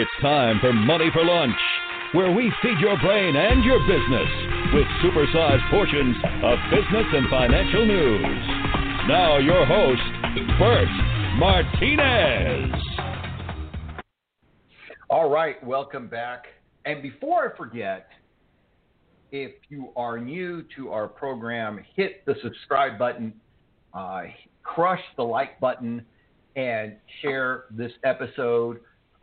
It's time for Money for Lunch, where we feed your brain and your business with supersized portions of business and financial news. Now, your host, Bert Martinez. All right, welcome back. And before I forget, if you are new to our program, hit the subscribe button, uh, crush the like button, and share this episode.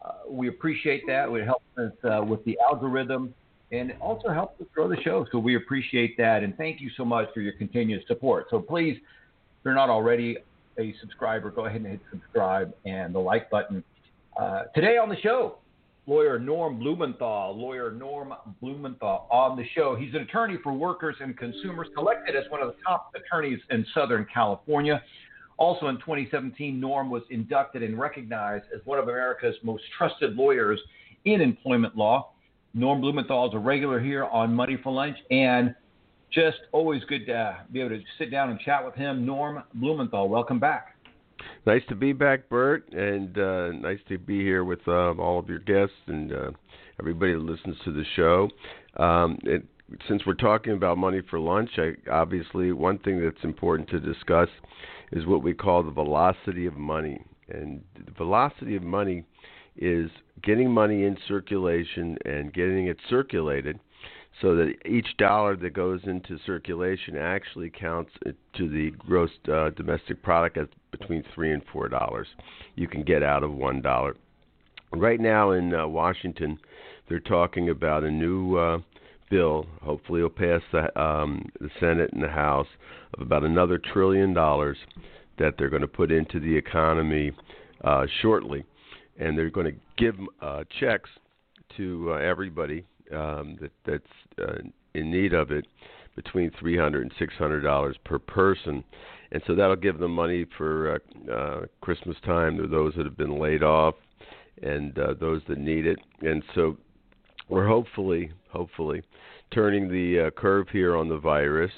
Uh, we appreciate that. It helps us uh, with the algorithm and it also helps us grow the show. So we appreciate that. And thank you so much for your continued support. So please, if you're not already a subscriber, go ahead and hit subscribe and the like button. Uh, today on the show, lawyer Norm Blumenthal, lawyer Norm Blumenthal on the show. He's an attorney for workers and consumers, selected as one of the top attorneys in Southern California. Also in 2017, Norm was inducted and recognized as one of America's most trusted lawyers in employment law. Norm Blumenthal is a regular here on Money for Lunch and just always good to be able to sit down and chat with him. Norm Blumenthal, welcome back. Nice to be back, Bert, and uh, nice to be here with uh, all of your guests and uh, everybody that listens to the show. Um, it, since we're talking about money for lunch, I, obviously one thing that's important to discuss is what we call the velocity of money. And the velocity of money is getting money in circulation and getting it circulated so that each dollar that goes into circulation actually counts to the gross uh, domestic product as between three and four dollars you can get out of one dollar. Right now in uh, Washington, they're talking about a new uh, bill. Hopefully, it'll pass the, um, the Senate and the House of about another trillion dollars that they're going to put into the economy uh, shortly, and they're going to give uh, checks to uh, everybody um, that that's uh, in need of it between three hundred and six hundred dollars per person, and so that'll give them money for uh, uh, Christmas time to those that have been laid off and uh, those that need it, and so we're hopefully hopefully turning the uh, curve here on the virus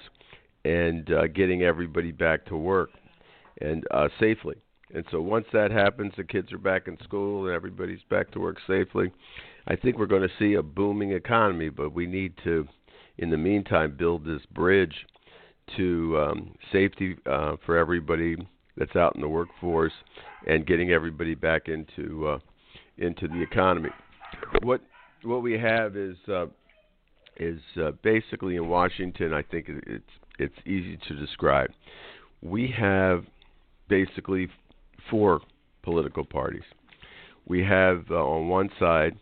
and uh, getting everybody back to work and uh, safely. And so once that happens, the kids are back in school and everybody's back to work safely. I think we're going to see a booming economy, but we need to, in the meantime, build this bridge to um, safety uh, for everybody that's out in the workforce and getting everybody back into uh, into the economy. What what we have is uh, is uh, basically in Washington. I think it's it's easy to describe. We have basically four political parties. We have uh, on one side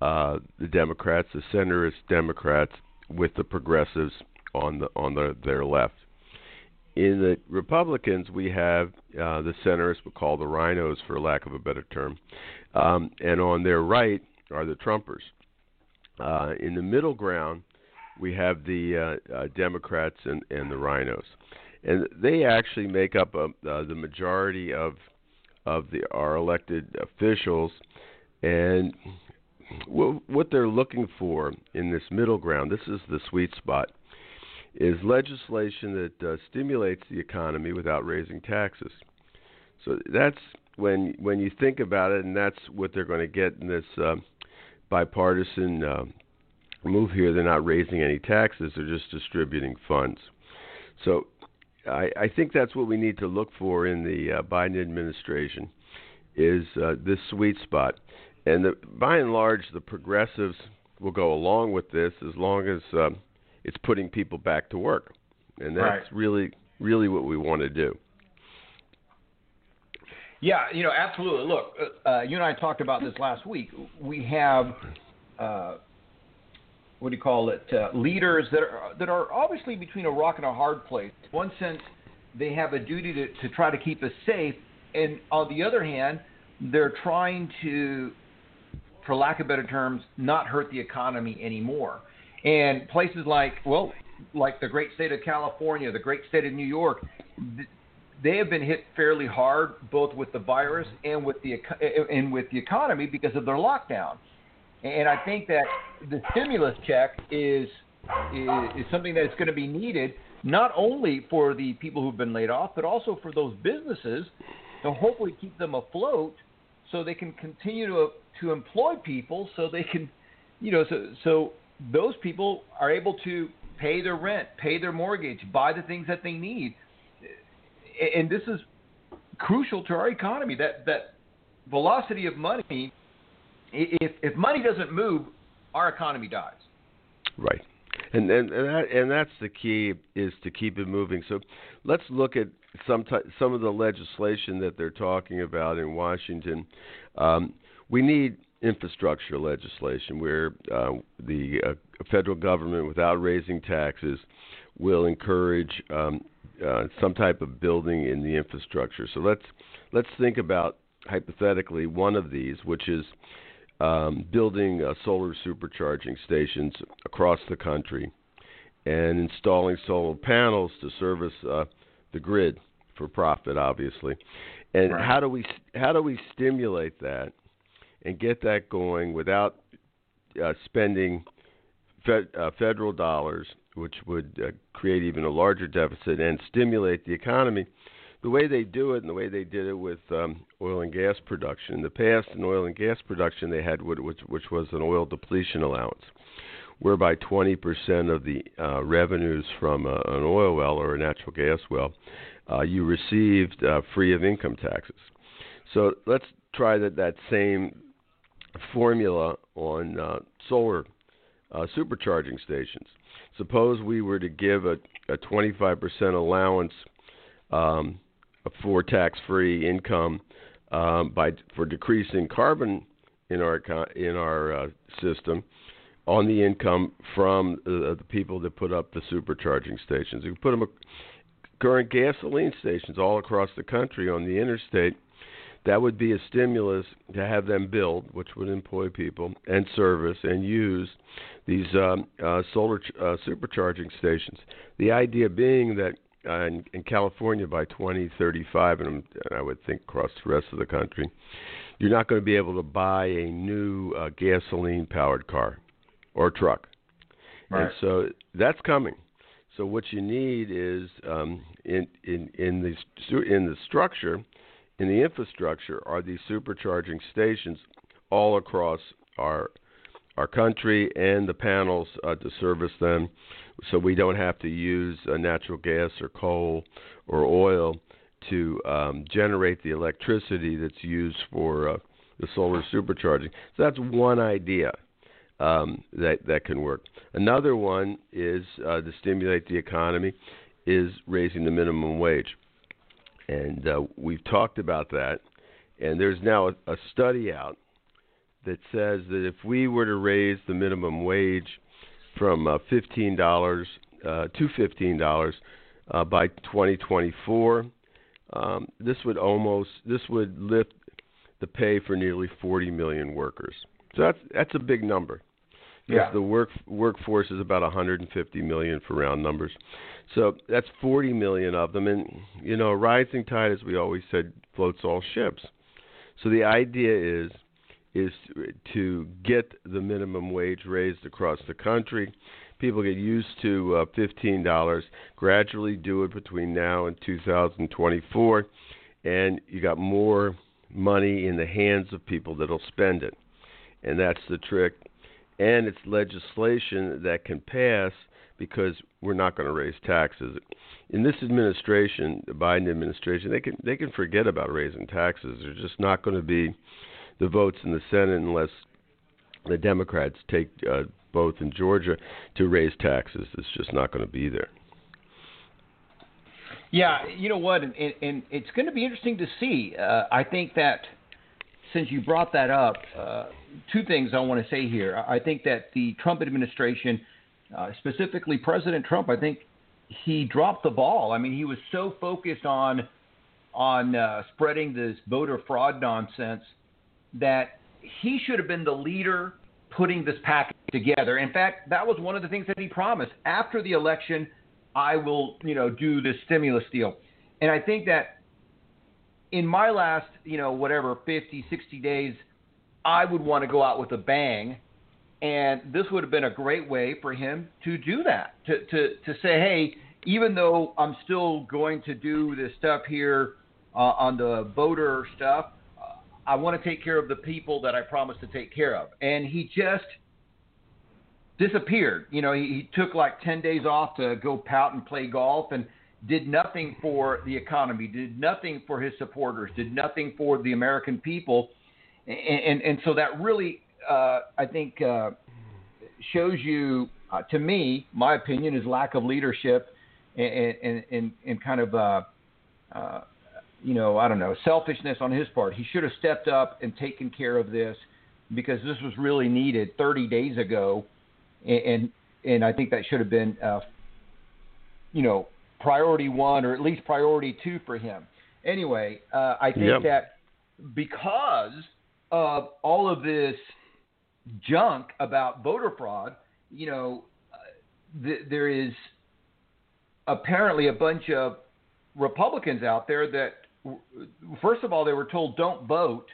uh, the Democrats, the centrist Democrats, with the progressives on the on the, their left. In the Republicans, we have uh, the centrists, we call the RINOs for lack of a better term, um, and on their right are the Trumpers. Uh, in the middle ground, we have the uh, uh, Democrats and, and the RINOs, and they actually make up a, uh, the majority of of the our elected officials, and w- what they're looking for in this middle ground, this is the sweet spot, is legislation that uh, stimulates the economy without raising taxes. So that's when when you think about it, and that's what they're going to get in this uh, bipartisan uh, move here. They're not raising any taxes; they're just distributing funds. So I, I think that's what we need to look for in the uh, Biden administration is uh, this sweet spot. And the, by and large, the progressives will go along with this as long as um, it's putting people back to work, and that's right. really really what we want to do. Yeah, you know, absolutely. Look, uh, uh you and I talked about this last week. We have uh, what do you call it, uh, leaders that are that are obviously between a rock and a hard place. One sense, they have a duty to, to try to keep us safe, and on the other hand, they're trying to, for lack of better terms, not hurt the economy anymore. And places like, well, like the great state of California, the great state of New York, they have been hit fairly hard, both with the virus and with the and with the economy because of their lockdown. And I think that the stimulus check is is, is something that is going to be needed not only for the people who've been laid off, but also for those businesses to hopefully keep them afloat so they can continue to to employ people, so they can, you know, so so those people are able to pay their rent, pay their mortgage, buy the things that they need, and this is crucial to our economy. That that velocity of money, if if money doesn't move, our economy dies. Right. And and and, that, and that's the key is to keep it moving. So let's look at some t- some of the legislation that they're talking about in Washington. Um, we need infrastructure legislation where uh, the uh, federal government, without raising taxes, will encourage um, uh, some type of building in the infrastructure. So let's let's think about hypothetically one of these, which is um, building uh, solar supercharging stations across the country and installing solar panels to service uh, the grid for profit, obviously. And right. how do we how do we stimulate that and get that going without uh, spending fed, uh, federal dollars, which would uh, create even a larger deficit and stimulate the economy? the way they do it and the way they did it with um, oil and gas production. In the past, in oil and gas production, they had what, which, which was an oil depletion allowance, whereby 20% of the uh, revenues from a, an oil well or a natural gas well uh, you received uh, free of income taxes. So let's try that, that same formula on uh, solar uh, supercharging stations. Suppose we were to give a, a 25% allowance um, for tax-free income um, by for decreasing carbon in our in our uh, system on the income from uh, the people that put up the supercharging stations. We put them current gasoline stations all across the country on the interstate. That would be a stimulus to have them build, which would employ people and service and use these um, uh, solar ch- uh, supercharging stations. The idea being that uh, in, in California by 2035, and, and I would think across the rest of the country, you're not going to be able to buy a new uh, gasoline-powered car or truck. Right. And so that's coming. So what you need is um, in in in the in the structure, in the infrastructure, are these supercharging stations all across our our country and the panels uh, to service them so we don't have to use uh, natural gas or coal or oil to um, generate the electricity that's used for uh, the solar supercharging. So that's one idea um, that that can work. Another one is uh, to stimulate the economy is raising the minimum wage, and uh, we've talked about that. And there's now a, a study out that says that if we were to raise the minimum wage from uh, fifteen dollars uh, to fifteen dollars uh, by 2024. Um, this would almost this would lift the pay for nearly 40 million workers. So that's that's a big number. Yeah. the work workforce is about 150 million for round numbers. So that's 40 million of them, and you know, rising tide, as we always said, floats all ships. So the idea is is to get the minimum wage raised across the country. People get used to uh, $15, gradually do it between now and 2024, and you got more money in the hands of people that'll spend it. And that's the trick. And it's legislation that can pass because we're not going to raise taxes. In this administration, the Biden administration, they can they can forget about raising taxes. They're just not going to be the votes in the Senate unless the Democrats take uh, both in Georgia to raise taxes. It's just not going to be there. Yeah, you know what, and, and it's going to be interesting to see. Uh, I think that since you brought that up, uh, two things I want to say here. I think that the Trump administration, uh, specifically President Trump, I think he dropped the ball. I mean, he was so focused on on uh, spreading this voter fraud nonsense that he should have been the leader putting this package together. In fact, that was one of the things that he promised. After the election, I will, you know, do this stimulus deal. And I think that in my last, you know, whatever 50, 60 days, I would want to go out with a bang. And this would have been a great way for him to do that. To to to say, hey, even though I'm still going to do this stuff here uh, on the voter stuff, uh, I want to take care of the people that I promised to take care of. And he just disappeared. You know, he, he took like 10 days off to go pout and play golf and did nothing for the economy, did nothing for his supporters, did nothing for the American people. And, and, and so that really, uh, I think, uh, shows you, uh, to me, my opinion, is lack of leadership and, and, and, and kind of, uh, uh, you know, I don't know, selfishness on his part. He should have stepped up and taken care of this because this was really needed 30 days ago, and and I think that should have been, uh, you know, priority one or at least priority two for him. Anyway, uh, I think yep. that because of all of this junk about voter fraud, you know, uh, th- there is apparently a bunch of Republicans out there that, first of all, they were told don't vote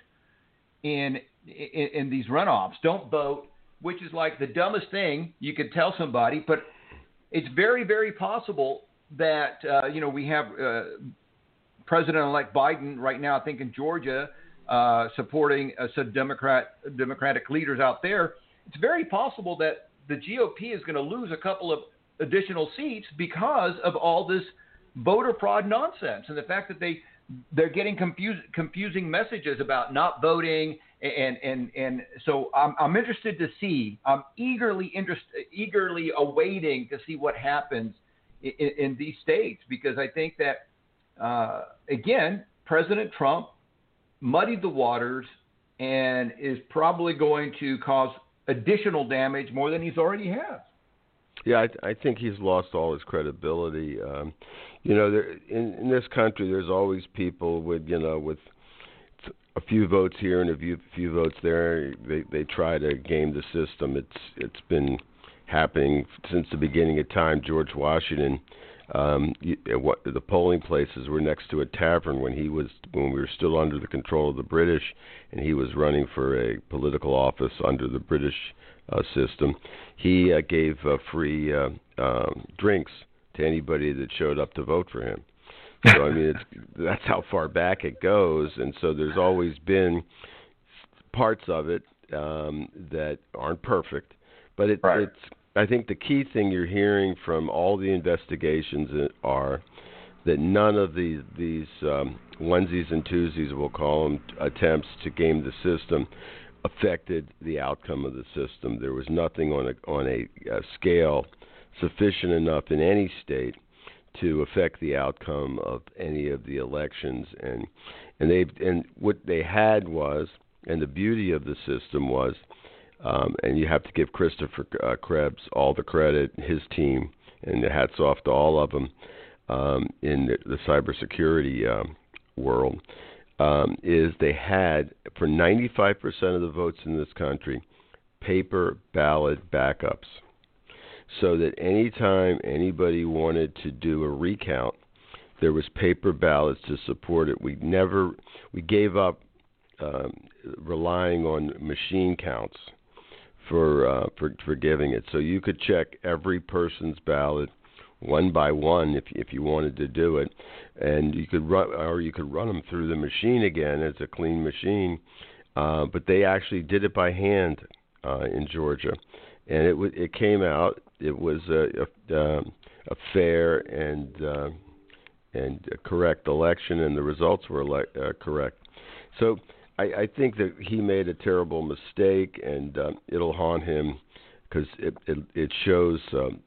in in, in these runoffs. Don't vote, which is like the dumbest thing you could tell somebody. But it's very, very possible that uh, you know we have uh, President-elect Biden right now. I think in Georgia, uh, supporting uh, some Democrat Democratic leaders out there. It's very possible that the GOP is going to lose a couple of additional seats because of all this voter fraud nonsense and the fact that they they're getting confused, confusing messages about not voting and and and so I'm I'm interested to see I'm eagerly interest eagerly awaiting to see what happens in, in these states because I think that uh, again President Trump muddied the waters and is probably going to cause additional damage more than he's already has. Yeah, I, I think he's lost all his credibility. Um, you know, there, in, in this country, there's always people with you know with a few votes here and a few few votes there. They they try to game the system. It's it's been happening since the beginning of time. George Washington, um, what the polling places were next to a tavern when he was when we were still under the control of the British, and he was running for a political office under the British uh, system. He uh, gave uh, free uh, um, drinks to anybody that showed up to vote for him. So I mean, it's, that's how far back it goes, and so there's always been parts of it um, that aren't perfect, but it, right. it's. I think the key thing you're hearing from all the investigations are that none of these these um, onesies and twosies, we'll call them, attempts to game the system affected the outcome of the system. There was nothing on a on a, a scale sufficient enough in any state to affect the outcome of any of the elections and and they and what they had was and the beauty of the system was um, and you have to give Christopher uh, Krebs all the credit his team and the hats off to all of them um, in the, the cybersecurity um, world. Um, is they had for 95% of the votes in this country paper ballot backups. So that anytime anybody wanted to do a recount, there was paper ballots to support it. We never we gave up um, relying on machine counts for uh, for for giving it. So you could check every person's ballot one by one if if you wanted to do it, and you could run or you could run them through the machine again It's a clean machine. Uh, but they actually did it by hand uh, in Georgia, and it w- it came out. It was a a, um, a fair and uh, and correct election, and the results were ele- uh, correct. So I, I think that he made a terrible mistake, and uh, it'll haunt him because it, it it shows um,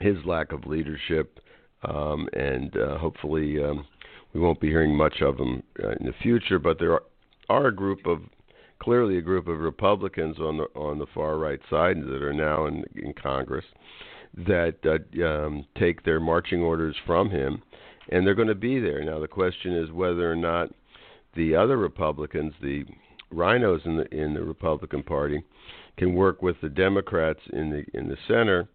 his lack of leadership, um, and uh, hopefully um, we won't be hearing much of him uh, in the future. But there are, are a group of clearly a group of Republicans on the on the far right side that are now in, in Congress that uh, um, take their marching orders from him, and they're going to be there. Now the question is whether or not the other Republicans, the RINOs in the in the Republican Party, can work with the Democrats in the in the center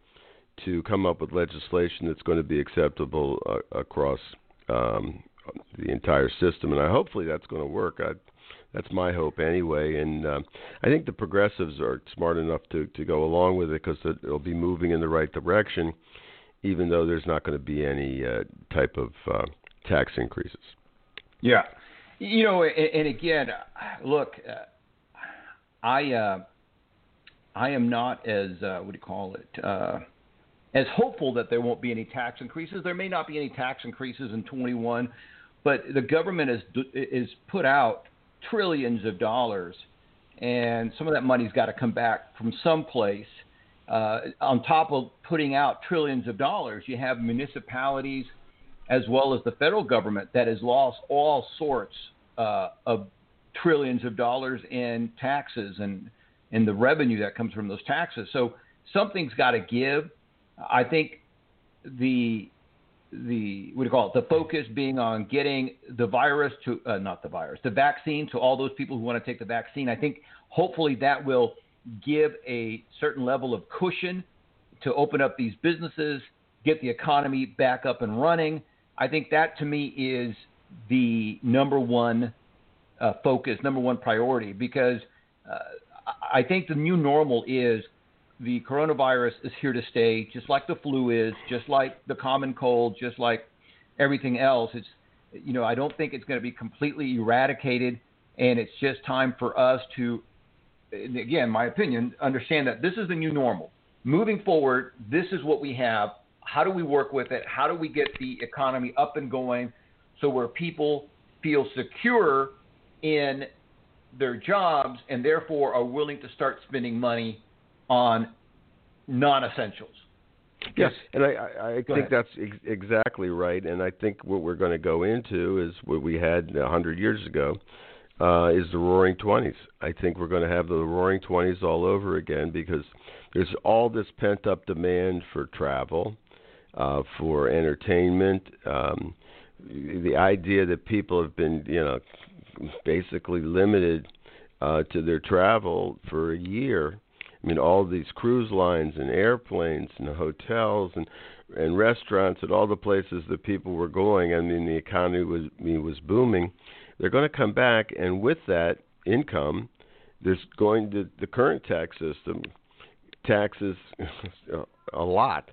to come up with legislation that's going to be acceptable uh, across um, the entire system, and I hopefully that's going to work. I, that's my hope anyway, and uh, I think the progressives are smart enough to to go along with it because it'll be moving in the right direction, even though there's not going to be any uh, type of uh, tax increases. Yeah, You know, and, and again, look, uh, I uh, I am not as uh, what do you call it? Uh, as hopeful that there won't be any tax increases. There may not be any tax increases in 21, but the government has is put out trillions of dollars, and some of that money's got to come back from someplace. Uh, on top of putting out trillions of dollars, you have municipalities as well as the federal government that has lost all sorts uh, of trillions of dollars in taxes and and the revenue that comes from those taxes. So something's got to give. I think the the what do you call it? The focus being on getting the virus to uh, not the virus, the vaccine to all those people who want to take the vaccine. I think hopefully that will give a certain level of cushion to open up these businesses, get the economy back up and running. I think that to me is the number one uh, focus, number one priority, because uh, I think the new normal is the coronavirus is here to stay, just like the flu is, just like the common cold, just like everything else. It's, you know, I don't think it's going to be completely eradicated, and it's just time for us to, again, my opinion, understand that this is the new normal. Moving forward, this is what we have. How do we work with it? How do we get the economy up and going so where people feel secure in their jobs and therefore are willing to start spending money on non-essentials. Yes, and I, I, I think ahead. that's ex- exactly right. And I think what we're going to go into is what we had a hundred years ago, uh, is the Roaring Twenties. I think we're going to have the Roaring Twenties all over again because there's all this pent-up demand for travel, uh, for entertainment. Um, the idea that people have been, you know, basically limited uh, to their travel for a year I mean, all these cruise lines and airplanes and hotels and and restaurants and all the places that people were going. I mean, the economy was I mean, was booming. They're going to come back, and with that income, there's going to the current tax system taxes a lot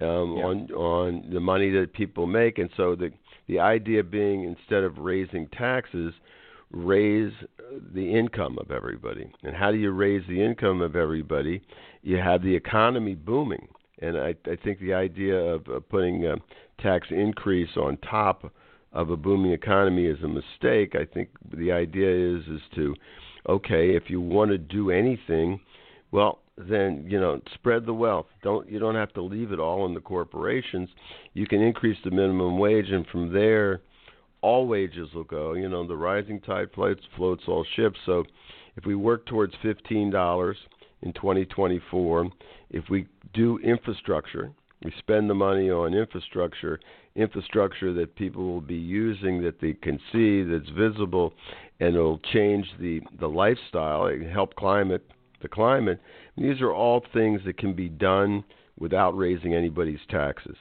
um, Yeah. on on the money that people make, and so the the idea being instead of raising taxes, raise the income of everybody. And how do you raise the income of everybody? You have the economy booming, and I, I think the idea of uh, putting a tax increase on top of a booming economy is a mistake. I think the idea is is to, okay, if you want to do anything, well, then you know spread the wealth. Don't you don't have to leave it all in the corporations. You can increase the minimum wage, and from there, all wages will go. You know the rising tide floats floats all ships. So, if we work towards fifteen dollars in 2024, if we do infrastructure, we spend the money on infrastructure, infrastructure that people will be using, that they can see, that's visible, and it'll change the the lifestyle, it can help climate the climate. These are all things that can be done without raising anybody's taxes.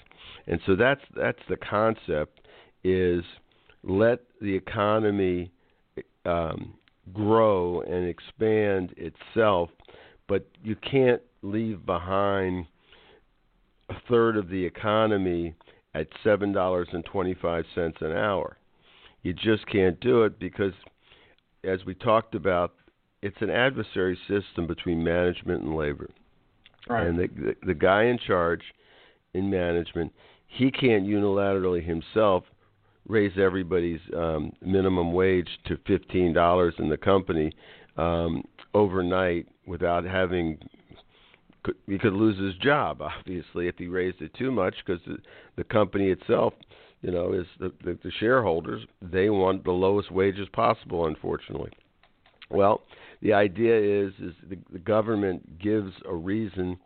And so that's that's the concept is let the economy um, grow and expand itself, but you can't leave behind a third of the economy at seven dollars and twenty five cents an hour. You just can't do it because, as we talked about, it's an adversary system between management and labor. Right. And the, the the guy in charge in management, he can't unilaterally himself raise everybody's um, minimum wage to fifteen dollars in the company um, overnight without having. could- He could lose his job, obviously, if he raised it too much, because the, the company itself, you know, is the, the, the shareholders. They want the lowest wages possible, unfortunately. Well, the idea is is the, the government gives a reason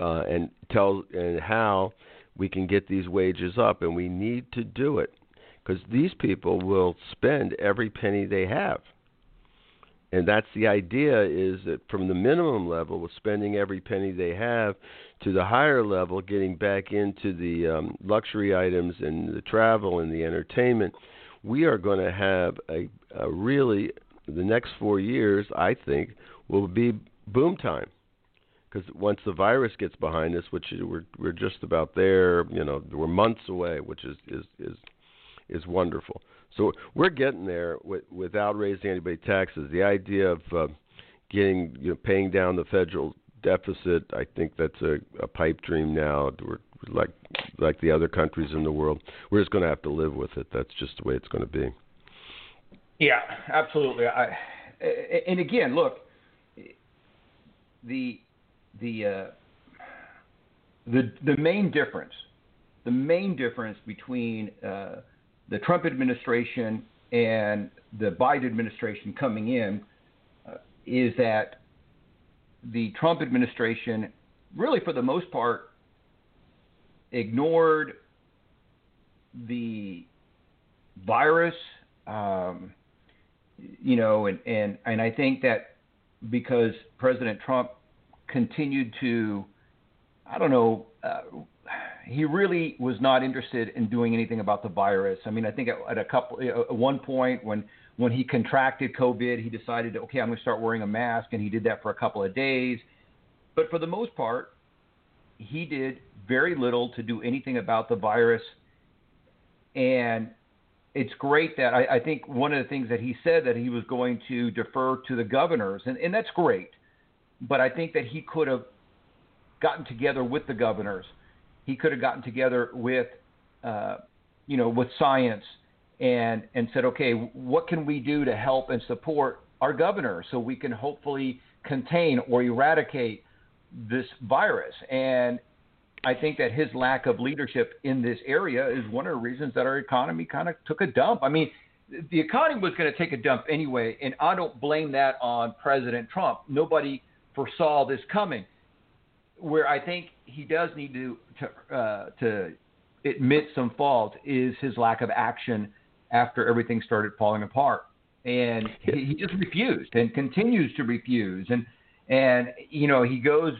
uh, and tells and how we can get these wages up, and we need to do it because these people will spend every penny they have. And that's the idea is that from the minimum level, with spending every penny they have, to the higher level, getting back into the um, luxury items and the travel and the entertainment, we are going to have a, a really the next four years, I think, will be boom time. Because once the virus gets behind us, which we're we're just about there, you know, we're months away, which is is is is wonderful. So we're getting there with, without raising anybody taxes. The idea of uh, getting you know, paying down the federal deficit, I think that's a, a pipe dream now. We're like like the other countries in the world. We're just going to have to live with it. That's just the way it's going to be. Yeah, absolutely. I, and again, look, the the uh, the the main difference, the main difference between uh, the Trump administration and the Biden administration coming in uh, is that the Trump administration, really for the most part, ignored the virus. Um, you know, and, and, and I think that because President Trump continued to, I don't know, uh, he really was not interested in doing anything about the virus. I mean, I think at, at a couple, at one point when when he contracted COVID, he decided, okay, I'm going to start wearing a mask, and he did that for a couple of days. But for the most part, he did very little to do anything about the virus. And it's great that I, I think one of the things that he said that he was going to defer to the governors, and, and that's great. But I think that he could have gotten together with the governors. He could have gotten together with, uh, you know, with science and and said, okay, what can we do to help and support our governor so we can hopefully contain or eradicate this virus? And I think that his lack of leadership in this area is one of the reasons that our economy kind of took a dump. I mean, the economy was going to take a dump anyway, and I don't blame that on President Trump. Nobody foresaw this coming. Where I think he does need to to, uh, to admit some fault is his lack of action after everything started falling apart, and he, he just refused and continues to refuse. And and you know he goes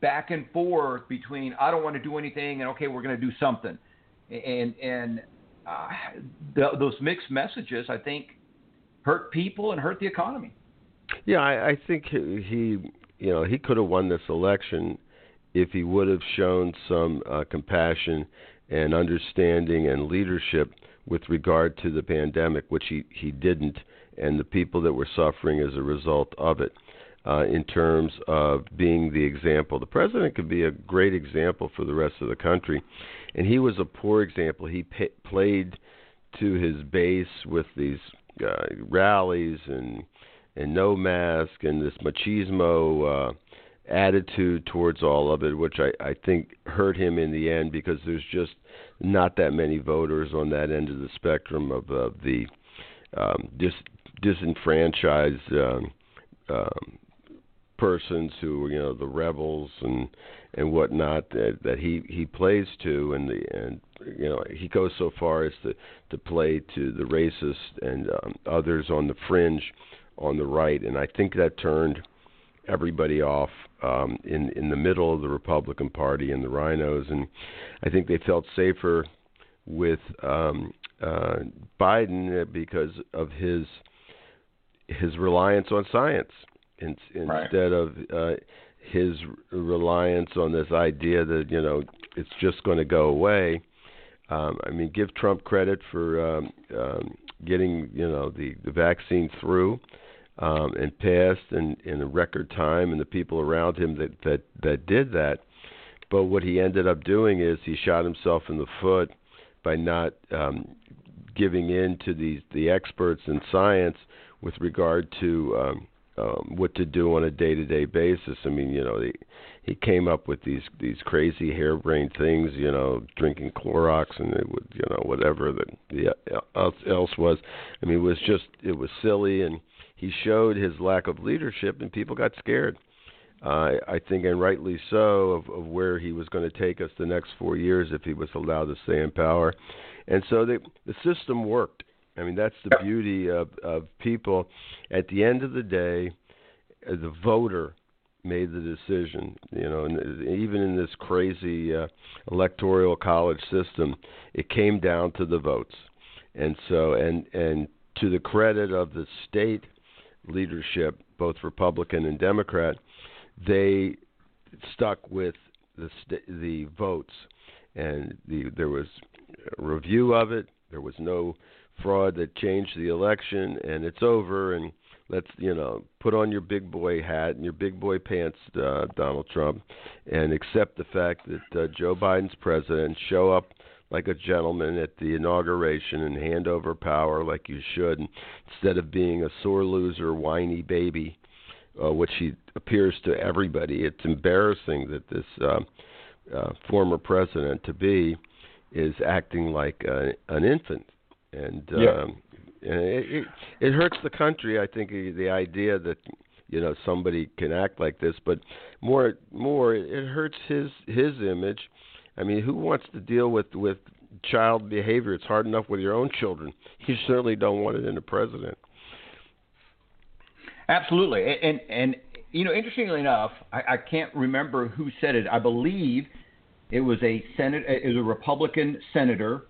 back and forth between I don't want to do anything and okay we're going to do something, and and uh, those mixed messages I think hurt people and hurt the economy. Yeah, I, I think he you know he could have won this election if he would have shown some uh, compassion and understanding and leadership with regard to the pandemic, which he, he didn't, and the people that were suffering as a result of it uh, in terms of being the example. The president could be a great example for the rest of the country, and he was a poor example. He pa- played to his base with these uh, rallies and and no mask and this machismo uh, attitude towards all of it, which I, I think hurt him in the end because there's just not that many voters on that end of the spectrum of the um, dis- disenfranchised um, um, persons who you know the rebels and and whatnot that, that he he plays to and the and you know he goes so far as to to play to the racist and um, others on the fringe on the right. And I think that turned everybody off um, in in the middle of the Republican Party and the RINOs and I think they felt safer with um, uh, Biden because of his his reliance on science in, instead right. of uh, his reliance on this idea that you know it's just going to go away. Um, I mean, give Trump credit for um, um, getting you know the the vaccine through um, and passed in in a record time, and the people around him that that that did that. But what he ended up doing is he shot himself in the foot by not um, giving in to these the experts in science with regard to um, um, what to do on a day-to-day basis. I mean, you know, he he came up with these these crazy harebrained things, you know, drinking Clorox and it would, you know, whatever the else, else was. I mean, it was just it was silly, and he showed his lack of leadership, and people got scared. Uh, I think, and rightly so, of, of where he was going to take us the next four years if he was allowed to stay in power. And so the the system worked I mean, that's the beauty of, of people. At the end of the day, uh, the voter made the decision. You know, and even in this crazy uh, electoral college system, it came down to the votes. And so, and and to the credit of the state leadership, both Republican and Democrat, they stuck with the st- the votes, and the there was a review of it. There was no fraud that changed the election, and it's over. And let's you know put on your big boy hat and your big boy pants, uh, Donald Trump, and accept the fact that uh, Joe Biden's president. Show up like a gentleman at the inauguration and hand over power like you should, instead of being a sore loser, whiny baby, uh, which he appears to everybody. It's embarrassing that this uh, uh, former president to be is acting like a, an infant, and yeah. um, and it, it it hurts the country. I think the idea that you know somebody can act like this, but more more it hurts his his image. I mean, who wants to deal with with child behavior? It's hard enough with your own children. You certainly don't want it in a president. Absolutely, and and, and you know, interestingly enough, I, I can't remember who said it. I believe it was a senate, it was a Republican senator,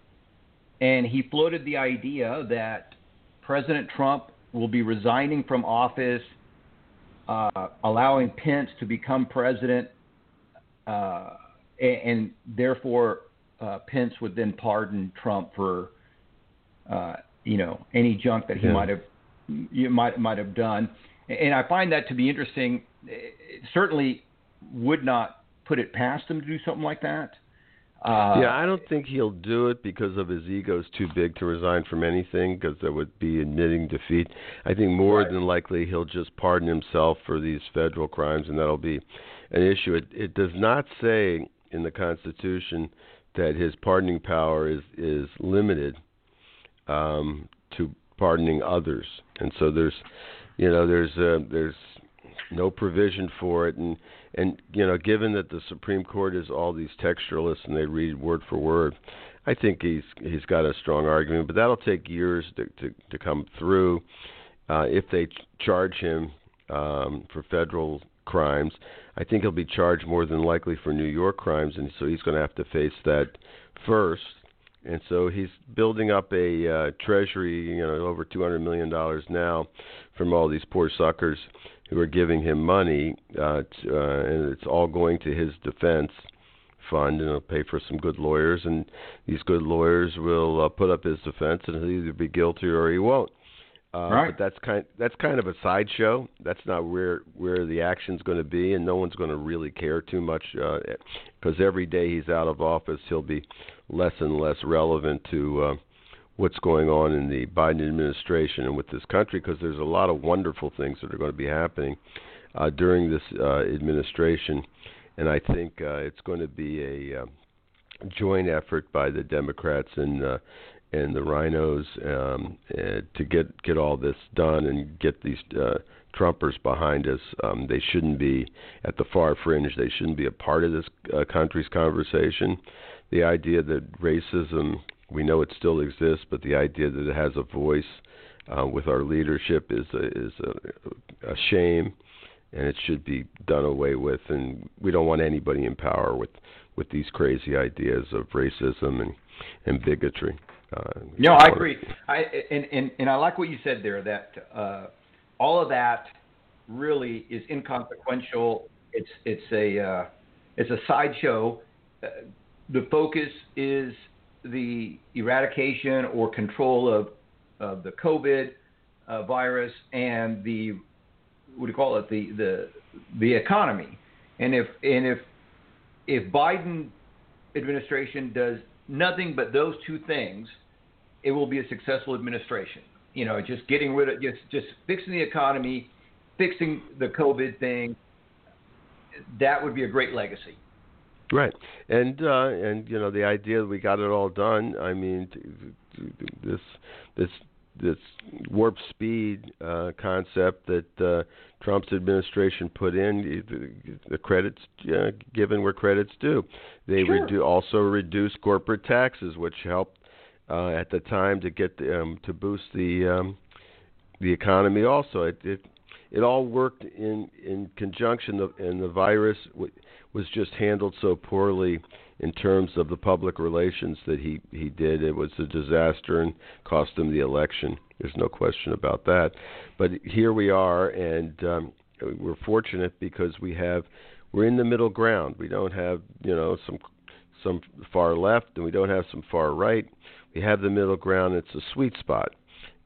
and he floated the idea that President Trump will be resigning from office, uh, allowing Pence to become president, uh, and, and, therefore uh, Pence would then pardon Trump for, uh, you know, any junk that he yeah. might have you might might have done. And I find that to be interesting. It certainly would not put it past him to do something like that. Uh, yeah, I don't think he'll do it because of his ego is too big to resign from anything because that would be admitting defeat. I think more right. than likely he'll just pardon himself for these federal crimes, and that'll be an issue. It, it does not say in the Constitution that his pardoning power is is limited um, to pardoning others, and so there's, you know, there's uh, there's no provision for it, and and you know, given that the Supreme Court is all these textualists and they read word for word, I think he's he's got a strong argument. But that'll take years to to, to come through. Uh, if they ch- charge him um, for federal crimes, I think he'll be charged more than likely for New York crimes, and so he's going to have to face that first. And so he's building up a uh, treasury, you know, over two hundred million dollars now, from all these poor suckers who are giving him money, uh, to, uh, and it's all going to his defense fund, and it'll pay for some good lawyers, and these good lawyers will uh, put up his defense, and he'll either be guilty or he won't. Uh, right. But that's kind that's kind of a sideshow. That's not where where the action's going to be, and no one's going to really care too much because uh, every day he's out of office, he'll be less and less relevant to uh, what's going on in the Biden administration and with this country because there's a lot of wonderful things that are going to be happening uh, during this uh, administration, and I think uh, it's going to be a uh, joint effort by the Democrats and uh, and the RINOs um, uh, to get get all this done and get these uh, Trumpers behind us. Um, they shouldn't be at the far fringe. They shouldn't be a part of this uh, country's conversation. The idea that racism we know it still exists, but the idea that it has a voice uh, with our leadership is a, is a, a shame, and it should be done away with. And we don't want anybody in power with with these crazy ideas of racism and and bigotry. Uh, no, I agree. I and, and and I like what you said there. That uh, all of that really is inconsequential. It's it's a uh, it's a sideshow. Uh, the focus is the eradication or control of, of the COVID uh, virus and the what do you call it the the the economy. And if and if if Biden administration does nothing but those two things, it will be a successful administration. You know, just getting rid of just just fixing the economy, fixing the COVID thing. That would be a great legacy. Right, and uh, and you know the idea that we got it all done. I mean, this this this warp speed uh, concept that uh, Trump's administration put in, the, the credits uh, given where credits due. They sure. redu- also reduced corporate taxes, which helped uh, at the time to get the, um, to boost the um, the economy. Also, it, it it all worked in in conjunction, and the virus. W- was just handled so poorly in terms of the public relations that he he did. It was a disaster and cost him the election. There's no question about that. But here we are, and um, we're fortunate because we have we're in the middle ground. We don't have you know some some far left, and we don't have some far right. We have the middle ground. It's a sweet spot,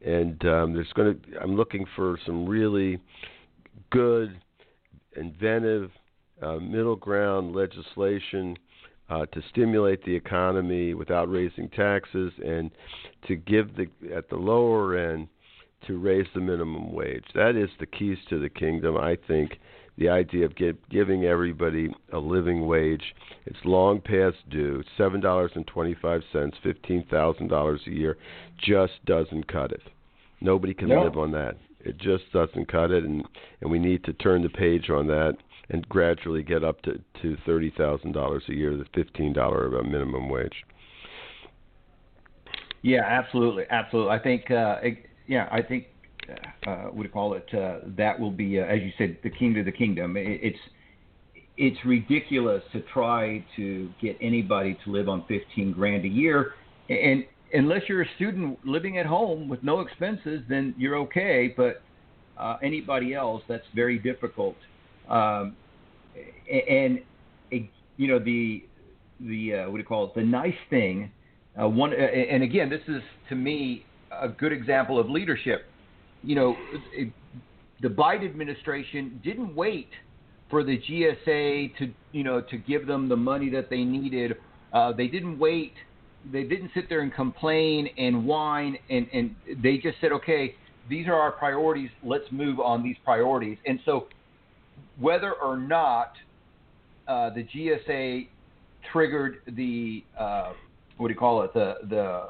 and um, there's going to. I'm looking for some really good, inventive uh, middle ground legislation uh, to stimulate the economy without raising taxes, and to give the at the lower end to raise the minimum wage. That is the keys to the kingdom, I think the idea of get, giving everybody a living wage. It's long past due. Seven dollars and twenty-five cents, fifteen thousand dollars a year, just doesn't cut it. Nobody can no. live on that. It just doesn't cut it, and and we need to turn the page on that and gradually get up to to thirty thousand dollars a year, the fifteen dollar minimum wage. Yeah, absolutely, absolutely. I think, uh, it, yeah, I think uh, you call it? Uh, that will be, uh, as you said, the king of the kingdom. It, it's it's ridiculous to try to get anybody to live on 15 grand a year, and unless you're a student living at home with no expenses, then you're okay. But uh, anybody else, that's very difficult. Um, and, and you know the the uh, what do you call it? The nice thing, uh, one, uh, and again, this is to me a good example of leadership you know, it, the Biden administration didn't wait for the GSA to, you know, to give them the money that they needed. Uh, they didn't wait. They didn't sit there and complain and whine, and, and they just said, okay, these are our priorities. Let's move on these priorities. And so, whether or not uh, the GSA triggered the uh, what do you call it the the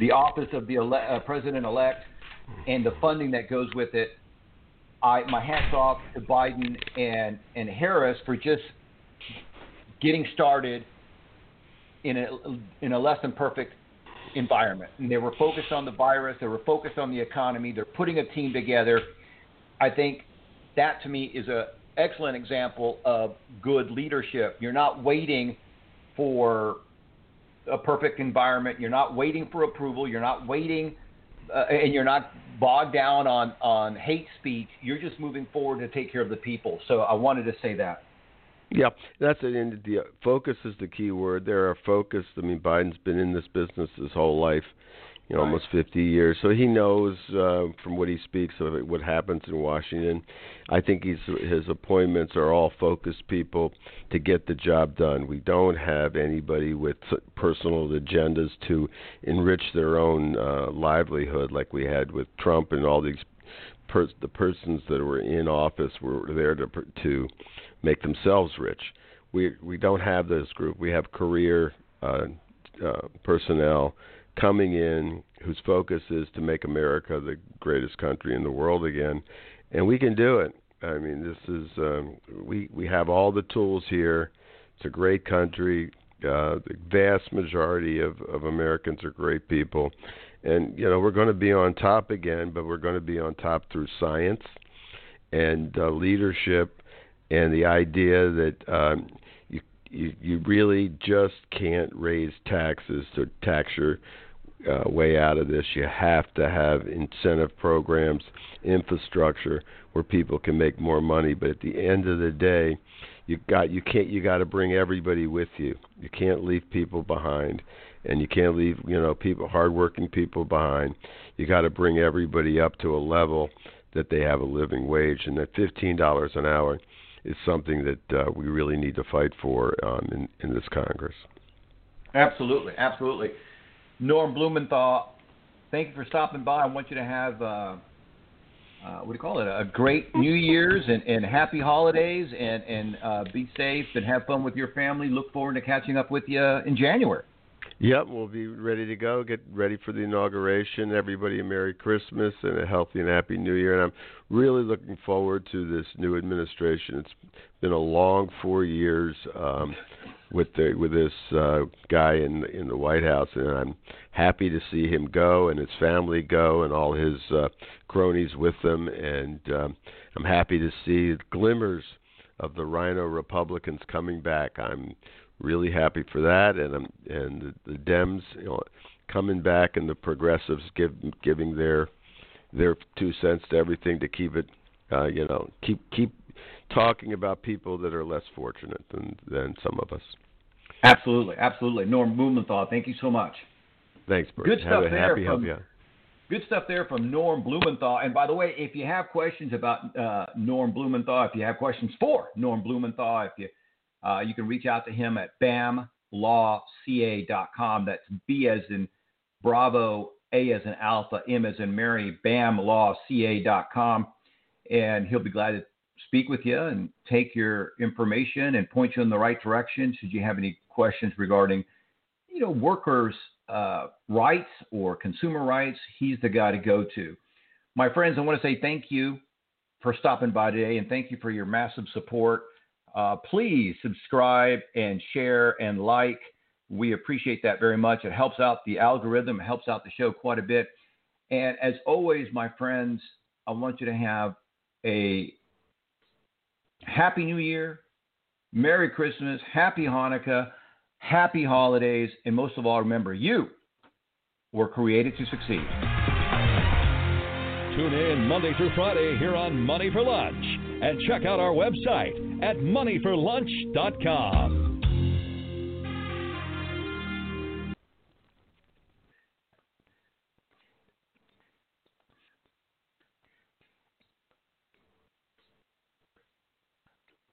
the office of the ele- uh, president elect and the funding that goes with it. I my hats off to Biden and and Harris for just getting started in a in a less than perfect environment. And they were focused on the virus. They were focused on the economy. They're putting a team together. I think that to me is a excellent example of good leadership. You're not waiting for a perfect environment. You're not waiting for approval. You're not waiting uh, and you're not bogged down on on hate speech. You're just moving forward to take care of the people. So I wanted to say that. Yeah, that's it. And the focus is the key word. There are focused. I mean, Biden's been in this business his whole life you know, right. almost 50 years. So he knows uh, from what he speaks of it, what happens in Washington. I think he's, his appointments are all focused people to get the job done. We don't have anybody with personal agendas to enrich their own uh, livelihood like we had with Trump and all these per- the persons that were in office were there to to make themselves rich. We we don't have this group. We have career uh, uh, personnel coming in whose focus is to make America the greatest country in the world again, and we can do it. I mean, this is um, we we have all the tools here. It's a great country. Uh, the vast majority of, of Americans are great people, and you know we're going to be on top again, but we're going to be on top through science and uh, leadership, and the idea that um, you, you you really just can't raise taxes to tax your uh, way out of this. You have to have incentive programs, infrastructure where people can make more money. But at the end of the day, you got you can't you got to bring everybody with you. You can't leave people behind, and you can't leave you know people hardworking people behind. You got to bring everybody up to a level that they have a living wage, and that fifteen dollars an hour is something that uh, we really need to fight for um, in in this Congress. Absolutely, absolutely. Norm Blumenthal, thank you for stopping by. I want you to have, uh, uh, what do you call it, a great New Year's and, and happy holidays and, and uh, be safe and have fun with your family. Look forward to catching up with you in January. Yep, we'll be ready to go. Get ready for the inauguration. Everybody, a Merry Christmas and a healthy and happy New Year. And I'm really looking forward to this new administration. It's been a long four years. Um, with the with this uh, guy in in the White House, and I'm happy to see him go and his family go and all his uh, cronies with them, and um, I'm happy to see glimmers of the RINO Republicans coming back. I'm really happy for that, and I'm, and the, the Dems, you know, coming back, and the progressives give, giving their their two cents to everything to keep it, uh, you know, keep keep talking about people that are less fortunate than than some of us. Absolutely, absolutely. Norm Blumenthal, thank you so much. Thanks, Bert. Good stuff Have there happy from, Good stuff there from Norm Blumenthal. And by the way, if you have questions about uh, Norm Blumenthal, if you have questions for Norm Blumenthal, if you uh, you can reach out to him at bamlawca.com. That's B as in Bravo, A as in Alpha, M as in Mary, bamlawca.com. And he'll be glad to speak with you and take your information and point you in the right direction should you have any questions regarding, you know, workers' uh, rights or consumer rights. He's the guy to go to. My friends, I want to say thank you for stopping by today and thank you for your massive support. Uh, please subscribe and share and like. We appreciate that very much. It helps out the algorithm, it helps out the show quite a bit. And as always, my friends, I want you to have a happy new year, Merry Christmas, Happy Hanukkah, Happy Holidays, and most of all, remember you were created to succeed. Tune in Monday through Friday here on Money for Lunch. And check out our website at moneyforlunch.com.